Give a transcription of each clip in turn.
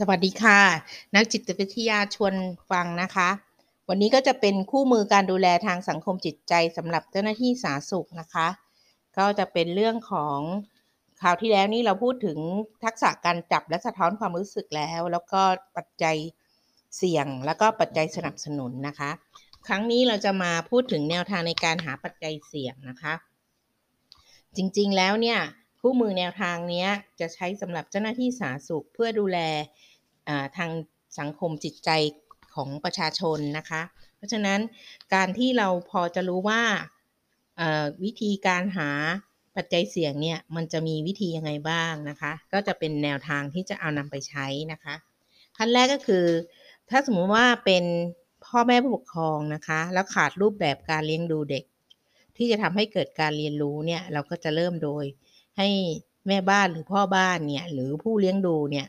สวัสดีค่ะ นักจิตวิทยาชวนฟังนะคะ วันนี้ก็จะเป็นคู่มือการดูแลทางสังคมจิตใจสำหรับเจ้าหน้าที่สาธารณสุขนะคะ ก็จะเป็นเรื่องของคราวที่แล้วนี่เราพูดถึงทักษะการจับและสะท้อนความรู้สึกแล้ว แล้วก็ปัจจัยเสี่ยง แล้วก็ปัจจัยสนับสนุนนะคะ ครั้งนี้เราจะมาพูดถึงแนวทางในการหาปัจจัยเสี่ยงนะคะ จริงๆแล้วเนี่ย คู่มือแนวทางนี้จะใช้สำหรับเจ้าหน้าที่สาธารณสุขเพื่อดูแลทางสังคมจิตใจของประชาชนนะคะ เพราะฉะนั้นการที่เราพอจะรู้ว่าวิธีการหาปัจจัยเสี่ยงเนี่ยมันจะมีวิธียังไงบ้างนะคะ ก็จะเป็นแนวทางที่จะเอานำไปใช้นะคะ ขั้นแรกก็คือ ถ้าสมมุติว่าเป็นพ่อแม่ผู้ปกครองนะคะ แล้วขาดรูปแบบการเลี้ยงดูเด็ก ที่จะทำให้เกิดการเรียนรู้เนี่ยเราก็จะเริ่มโดย ให้แม่บ้านหรือพ่อบ้านเนี่ยหรือผู้เลี้ยงดูเนี่ย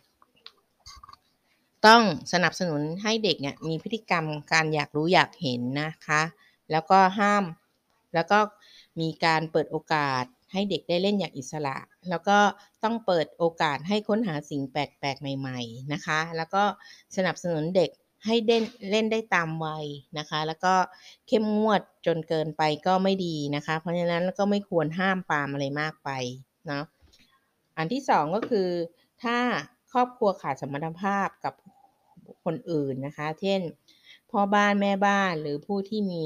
ต้องสนับสนุนให้เด็กเนี่ยมีพฤติกรรมการอยากรู้อยากเห็นนะคะ แล้วก็ห้ามแล้วก็มีการเปิดโอกาสให้เด็กได้เล่นอย่างอิสระ แล้วก็ต้องเปิดโอกาสให้ค้นหาสิ่งแปลกๆ ใหม่ ๆนะคะ แล้วก็สนับสนุนเด็กให้เล่นเล่นได้ตามวัยนะคะ แล้วก็เข้มงวดจนเกินไปก็ไม่ดีนะคะ เพราะฉะนั้นก็ไม่ควรห้ามปามอะไรมากไป นาะอันที่สองก็คือถ้าครอบครัวขาดสมรรถภาพกับคนอื่นนะคะ เช่น พ่อบ้านแม่บ้านหรือผู้ที่มี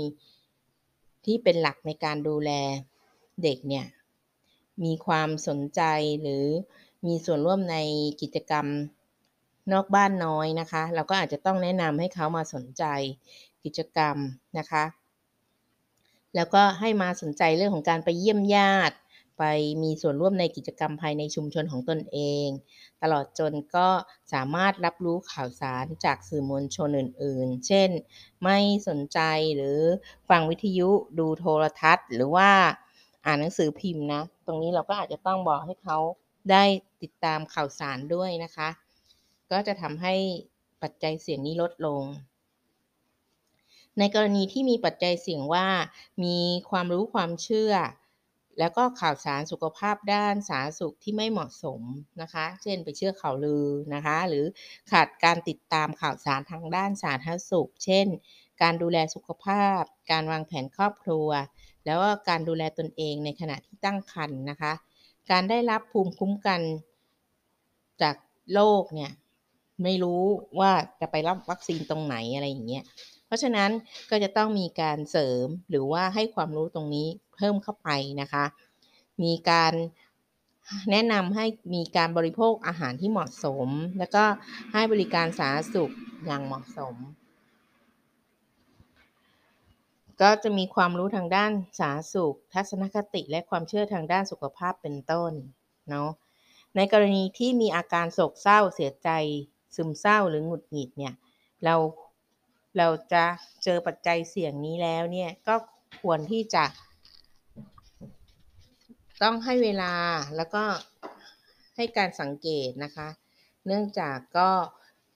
ที่เป็นหลักในการดูแลเด็กเนี่ย มีความสนใจหรือมีส่วนร่วมในกิจกรรมนอกบ้านน้อยนะคะ เราก็อาจจะต้องแนะนำให้เขามาสนใจกิจกรรมนะคะ แล้วก็ให้มาสนใจเรื่องของการไปเยี่ยมญาติ ไปมีส่วนร่วมในกิจกรรมภายในชุมชนของตนเอง ตลอดจนก็สามารถรับรู้ข่าวสารจากสื่อมวลชนอื่น ๆ เช่น ไม่สนใจหรือฟังวิทยุดูโทรทัศน์ หรือว่าอ่านหนังสือพิมพ์นะ ตรงนี้เราก็อาจจะต้องบอกให้เขาได้ติดตามข่าวสารด้วยนะคะ ก็จะทำให้ปัจจัยเสี่ยงนี้ลดลงในกรณีที่มีปัจจัยเสี่ยงว่า มีความรู้ความเชื่อ แล้วก็ข่าวสารสุขภาพด้านสาธารณสุขที่ไม่เหมาะสมนะคะ เช่นไปเชื่อข่าวลือนะคะ หรือขาดการติดตามข่าวสารทางด้านสาธารณสุข เช่น การดูแลสุขภาพ การวางแผนครอบครัว แล้วก็การดูแลตนเองในขณะที่ตั้งครรภ์นะคะ การได้รับภูมิคุ้มกันจากโรคเนี่ยไม่รู้ว่าจะไปรับวัคซีนตรงไหนอะไรอย่างเงี้ย ราะฉะนั้นก็จะต้องมีการเสริมหรือว่าให้ความรู้ตรงนี้เพิ่มเข้าไปนะคะ มีการแนะนำให้มีการบริโภคอาหารที่เหมาะสม แล้วก็ให้บริการสาธารณสุขอย่างเหมาะสม ก็จะมีความรู้ทางด้านสาธารณสุข ทัศนคติและความเชื่อทางด้านสุขภาพเป็นต้นเนาะในกรณีที่มีอาการโศกเศร้าเสียใจซึมเศร้าหรือหงุดหงิดเนี่ย เรา เราจะเจอปัจจัยเสี่ยงนี้แล้วเนี่ยก็ควรที่จะ ต้องให้เวลาแล้วก็ให้การสังเกตนะคะ เนื่องจากก็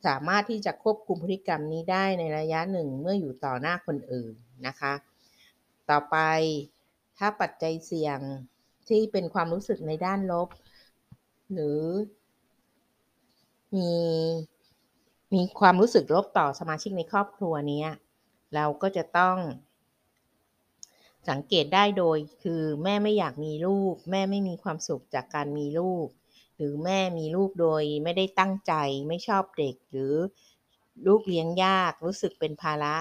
สามารถที่จะควบคุมพฤติกรรมนี้ได้ในระยะหนึ่งเมื่ออยู่ต่อหน้าคนอื่นนะคะ ต่อไปถ้าปัจจัยเสี่ยงที่เป็นความรู้สึกในด้านลบ หรือมี มีความรู้สึกลบต่อสมาชิกในครอบครัวนี้ เราก็จะต้องสังเกตได้โดยคือแม่ไม่อยากมีลูก แม่ไม่มีความสุขจากการมีลูก หรือแม่มีลูกโดยไม่ได้ตั้งใจไม่ชอบเด็ก หรือลูกเลี้ยงยากรู้สึกเป็นภาระ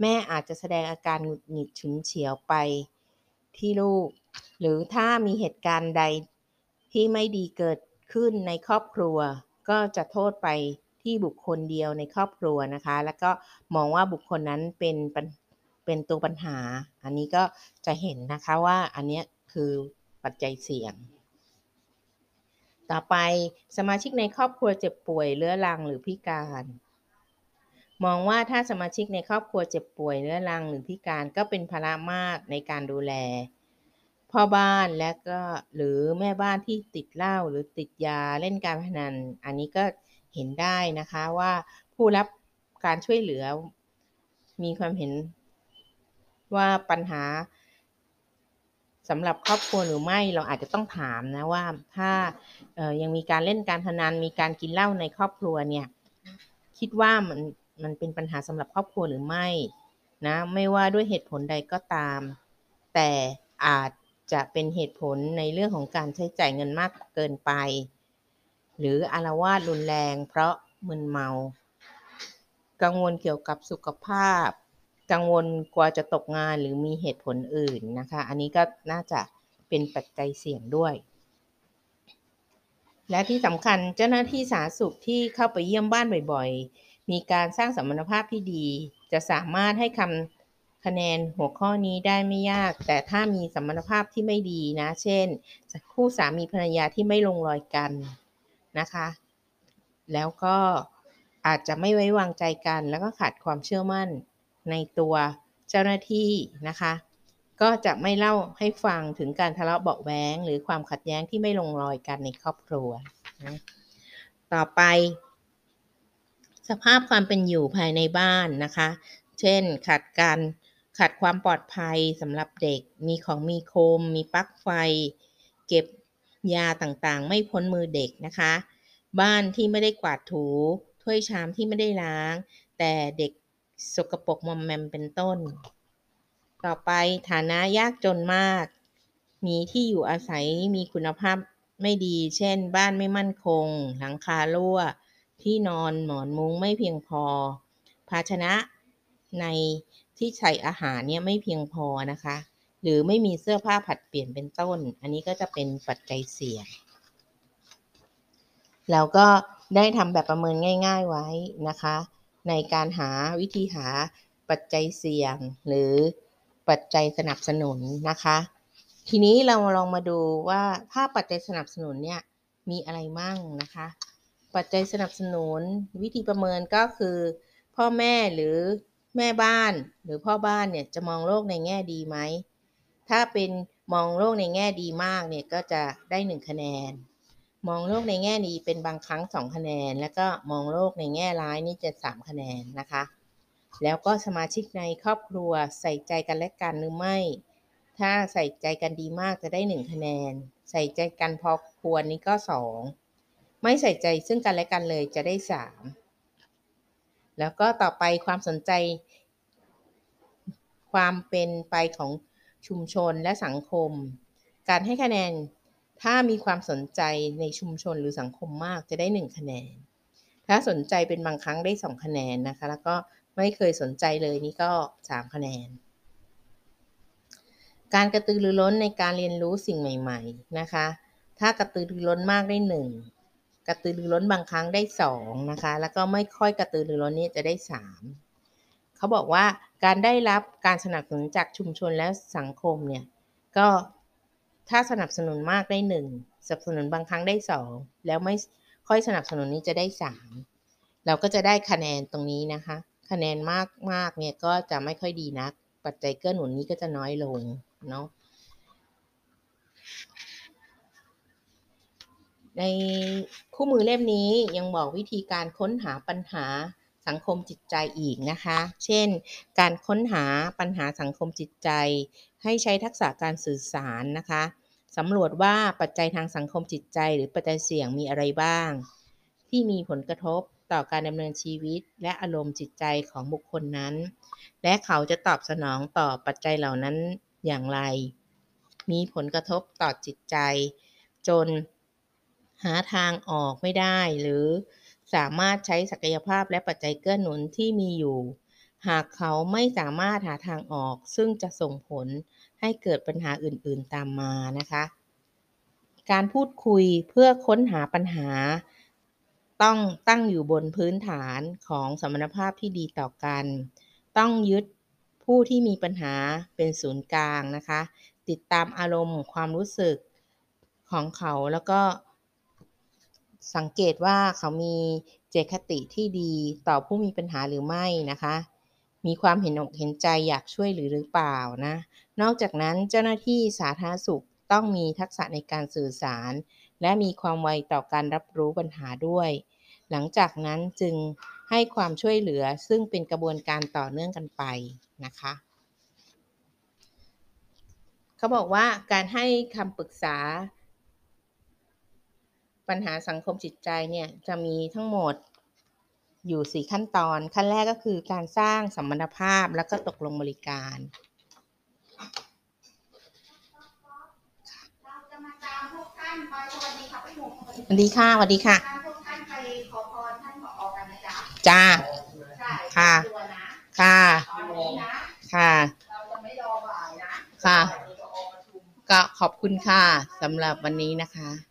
แม่อาจจะแสดงอาการหงุดหงิดฉุนเฉียวไปที่ลูก หรือถ้ามีเหตุการณ์ใดที่ไม่ดีเกิดขึ้นในครอบครัว ก็จะโทษไป ที่บุคคลเดียวในครอบครัวนะคะ แล้วก็มองว่าบุคคลนั้นเป็นเป็นตัวปัญหา อันนี้ก็จะเห็นนะคะว่าอันนี้คือปัจจัยเสี่ยง ต่อไปสมาชิกในครอบครัวเจ็บป่วยเรื้อรังหรือพิการ มองว่าถ้าสมาชิกในครอบครัวเจ็บป่วยเรื้อรังหรือพิการก็เป็นภาระมากในการดูแล พ่อบ้านและก็หรือแม่บ้านที่ติดเหล้าหรือติดยาเล่นการพนัน อันนี้ก็ เห็นได้นะคะว่าผู้รับการช่วยเหลือ มีความเห็นว่าปัญหาสำหรับครอบครัวหรือไม่เราอาจจะต้องถามนะว่าถ้ายังมีการเล่นการพนันมีการกินเหล้าในครอบครัวเนี่ยคิดว่ามันมันเป็นปัญหาสำหรับครอบครัวหรือไม่นะไม่ว่าด้วยเหตุผลใดก็ตาม แต่อาจจะเป็นเหตุผลในเรื่องของการใช้จ่ายเงินมากเกินไป หรืออารวาสรุนแรงเพราะมึนเมา กังวลเกี่ยวกับสุขภาพ กังวลกลัวจะตกงานหรือมีเหตุผลอื่นนะคะ อันนี้ก็น่าจะเป็นปัจจัยเสี่ยงด้วย และที่สำคัญเจ้าหน้าที่สาธารณสุขที่เข้าไปเยี่ยมบ้านบ่อยๆ มีการสร้างสมรรถภาพที่ดี จะสามารถให้คำคะแนนหัวข้อนี้ได้ไม่ยาก แต่ถ้ามีสมรรถภาพที่ไม่ดีนะ เช่นคู่สามีภรรยาที่ไม่ลงรอยกัน นะคะ แล้วก็อาจจะไม่ไว้วางใจกัน แล้วก็ขาดความเชื่อมั่นในตัวเจ้าหน้าที่นะคะ ก็จะไม่เล่าให้ฟังถึงการทะเลาะเบาแว้งหรือความขัดแย้งที่ไม่ลงรอยกันในครอบครัวนะต่อไป สภาพความเป็นอยู่ภายในบ้านนะคะ เช่นขาดการขาดความปลอดภัยสำหรับเด็กมีของมีคม มีปลั๊กไฟ เก็บ ยาต่างๆ ไม่พ้นมือเด็กนะคะ บ้านที่ไม่ได้กวาดถู ถ้วยชามที่ไม่ได้ล้าง แต่เด็กสกปรกมอมแมมเป็นต้น ต่อไปฐานะยากจนมาก มีที่อยู่อาศัยมีคุณภาพไม่ดี เช่น บ้านไม่มั่นคง หลังคารั่ว ที่นอนหมอนมุ้งไม่เพียงพอ ภาชนะในที่ใส่อาหารเนี่ยไม่เพียงพอนะคะ หรือไม่มีเสื้อผ้าผัดเปลี่ยนเป็นต้น อันนี้ก็จะเป็นปัจจัยเสี่ยง แล้วก็ได้ทำแบบประเมินง่าย ๆไว้นะคะ ในการหาวิธีหาปัจจัยเสี่ยง หรือปัจจัยสนับสนุนนะคะ ทีนี้เราลองมาดูว่าถ้าปัจจัยสนับสนุนเนี่ยมีอะไรมั่งนะคะ ปัจจัยสนับสนุนวิธีประเมินก็คือ พ่อแม่หรือแม่บ้านหรือพ่อบ้านเนี่ยจะมองโลกในแง่ดีไหม ถ้าเป็นมองโลกในแง่ดีมากเนี่ยก็จะได้หนึ่งคะแนน มองโลกในแง่ดีเป็นบางครั้งสองคะแนน แล้วก็มองโลกในแง่ร้ายนี่จะสามคะแนนนะคะ แล้วก็สมาชิกในครอบครัวใส่ใจกันและกันหรือไม่ ถ้าใส่ใจกันดีมากจะได้หนึ่งคะแนน ใส่ใจกันพอควรนี่ก็สองไม่ใส่ใจซึ่งกันและกันเลยจะได้สามแล้วก็ต่อไปความสนใจ ความเป็นไปของ ชุมชนและสังคม การให้คะแนนถ้ามีความสนใจในชุมชนหรือสังคมมากจะได้หนึ่งคะแนน ถ้าสนใจเป็นบางครั้งได้สองคะแนนนะคะ แล้วก็ไม่เคยสนใจเลยนี่ก็สามคะแนน การกระตือรือร้นในการเรียนรู้สิ่งใหม่ ๆนะคะ ถ้ากระตือรือร้นมากได้หนึ่งกระตือรือร้นบางครั้งได้สองนะคะ แล้วก็ไม่ค่อยกระตือรือร้นนี่จะได้สามเขาบอกว่า การได้รับการสนับสนุนจากชุมชนและสังคมเนี่ยก็ถ้าสนับสนุนมากได้หนึ่งสนับสนุนบางครั้งได้สองแล้วไม่ค่อยสนับสนุนนี้จะได้สามเราก็จะได้คะแนนตรงนี้นะคะ คะแนนมากมากเนี่ยก็จะไม่ค่อยดีนัก ปัจจัยเกื้อหนุนนี้ก็จะน้อยลงเนาะในคู่มือเล่มนี้ยังบอกวิธีการค้นหาปัญหา สังคมจิตใจอีกนะคะ เช่น การค้นหาปัญหาสังคมจิตใจ ให้ใช้ทักษะการสื่อสารนะคะสำรวจว่าปัจจัยทางสังคมจิตใจ หรือปัจจัยเสี่ยงมีอะไรบ้าง ที่มีผลกระทบต่อการดำเนินชีวิต และอารมณ์จิตใจของบุคคลนั้น และเขาจะตอบสนองต่อปัจจัยเหล่านั้นอย่างไร มีผลกระทบต่อจิตใจ จนหาทางออกไม่ได้หรือ สามารถใช้ศักยภาพและปัจจัยเกื้อหนุนที่มีอยู่ หากเขาไม่สามารถหาทางออก ซึ่งจะส่งผลให้เกิดปัญหาอื่นๆตามมานะคะ การพูดคุยเพื่อค้นหาปัญหา ต้องตั้งอยู่บนพื้นฐานของสมรรถภาพที่ดีต่อกัน ต้องยึดผู้ที่มีปัญหาเป็นศูนย์กลางนะคะ ติดตามอารมณ์ความรู้สึกของเขาแล้วก็ สังเกตว่าเขามีเจตคติที่ดีต่อผู้มีปัญหาหรือไม่นะคะ มีความเห็นอกเห็นใจอยากช่วยหรือหรือเปล่านะ นอกจากนั้นเจ้าหน้าที่สาธารณสุขต้องมีทักษะในการสื่อสาร และมีความไวต่อการรับรู้ปัญหาด้วย หลังจากนั้นจึงให้ความช่วยเหลือซึ่งเป็นกระบวนการต่อเนื่องกันไปนะคะเขาบอกว่าการให้คำปรึกษา ปัญหาสังคมจิตใจเนี่ยจะมีทั้งหมดอยู่สี่ขั้นตอน ขั้นแรกก็คือการสร้างสัมพันธภาพแล้วก็ตกลงบริการ สวัสดีค่ะ สวัสดีค่ะ จ้า ค่ะ ค่ะ ค่ะ ค่ะ ก็ขอบคุณค่ะสำหรับวันนี้นะคะ